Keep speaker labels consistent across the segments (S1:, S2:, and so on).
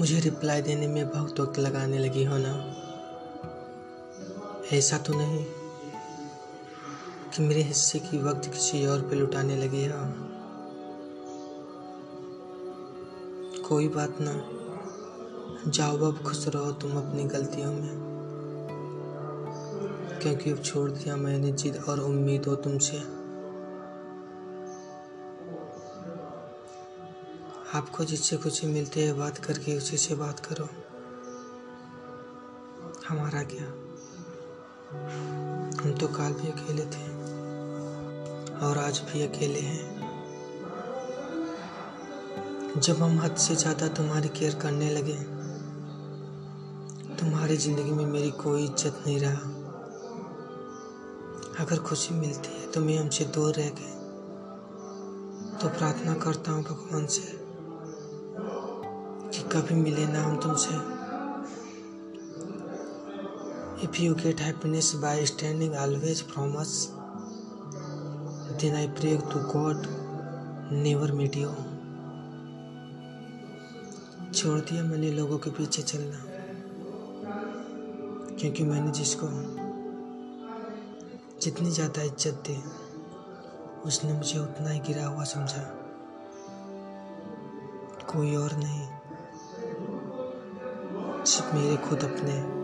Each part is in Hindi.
S1: मुझे रिप्लाई देने में बहुत वक्त लगाने लगी हो ना? ऐसा तो नहीं कि मेरे हिस्से की वक्त किसी और पे लुटाने लगी हो। कोई बात ना। जाओ अब, खुश रहो तुम अपनी गलतियों में। क्योंकि अब छोड़ दिया मैंने, जिद और उम्मीद हो तुमसे। आपको जिससे खुशी मिलती है, बात करके उसी से बात करो। हमारा क्या? हम तो काल भी अकेले थे और आज भी अकेले हैं। जब हम हद से ज़्यादा तुम्हारी केयर करने लगे, तुम्हारी ज़िंदगी में मेरी कोई इज़्ज़त नहीं रहा। अगर खुशी मिलती है तो मैं हमसे दूर रह गए। तो प्रार्थना करता हूँ भगवान से कभी मिले ना हम तुमसे। If you get happiness by standing always from us then I pray to God never meet you छोड़ दिया मैंने लोगों के पीछे चलना, क्योंकि मैंने जिसको, जितनी ज़्यादा इज़्ज़त दी, उसने मुझे उतना ही गिरा हुआ समझा। कोई और नहीं। सिर्फ़ मेरे खुद अपने।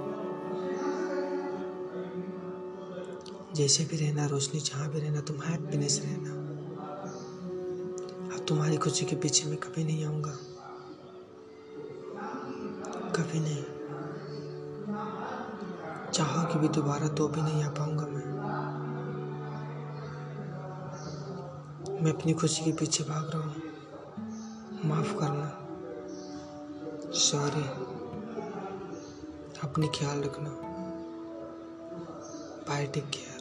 S1: जैसे भी रहना, रोशनी जहाँ भी रहना, तुम हैप्पीनेस रहना। अब तुम्हारी खुशी के पीछे मैं कभी नहीं आऊँगा। कभी नहीं। चाहोगी भी दोबारा तो भी नहीं आ पाऊँगा मैं। मैं अपनी खुशी के पीछे भाग रहा हूँ। माफ़ करना। सॉरी अपनी ख्याल रखना। Bye take care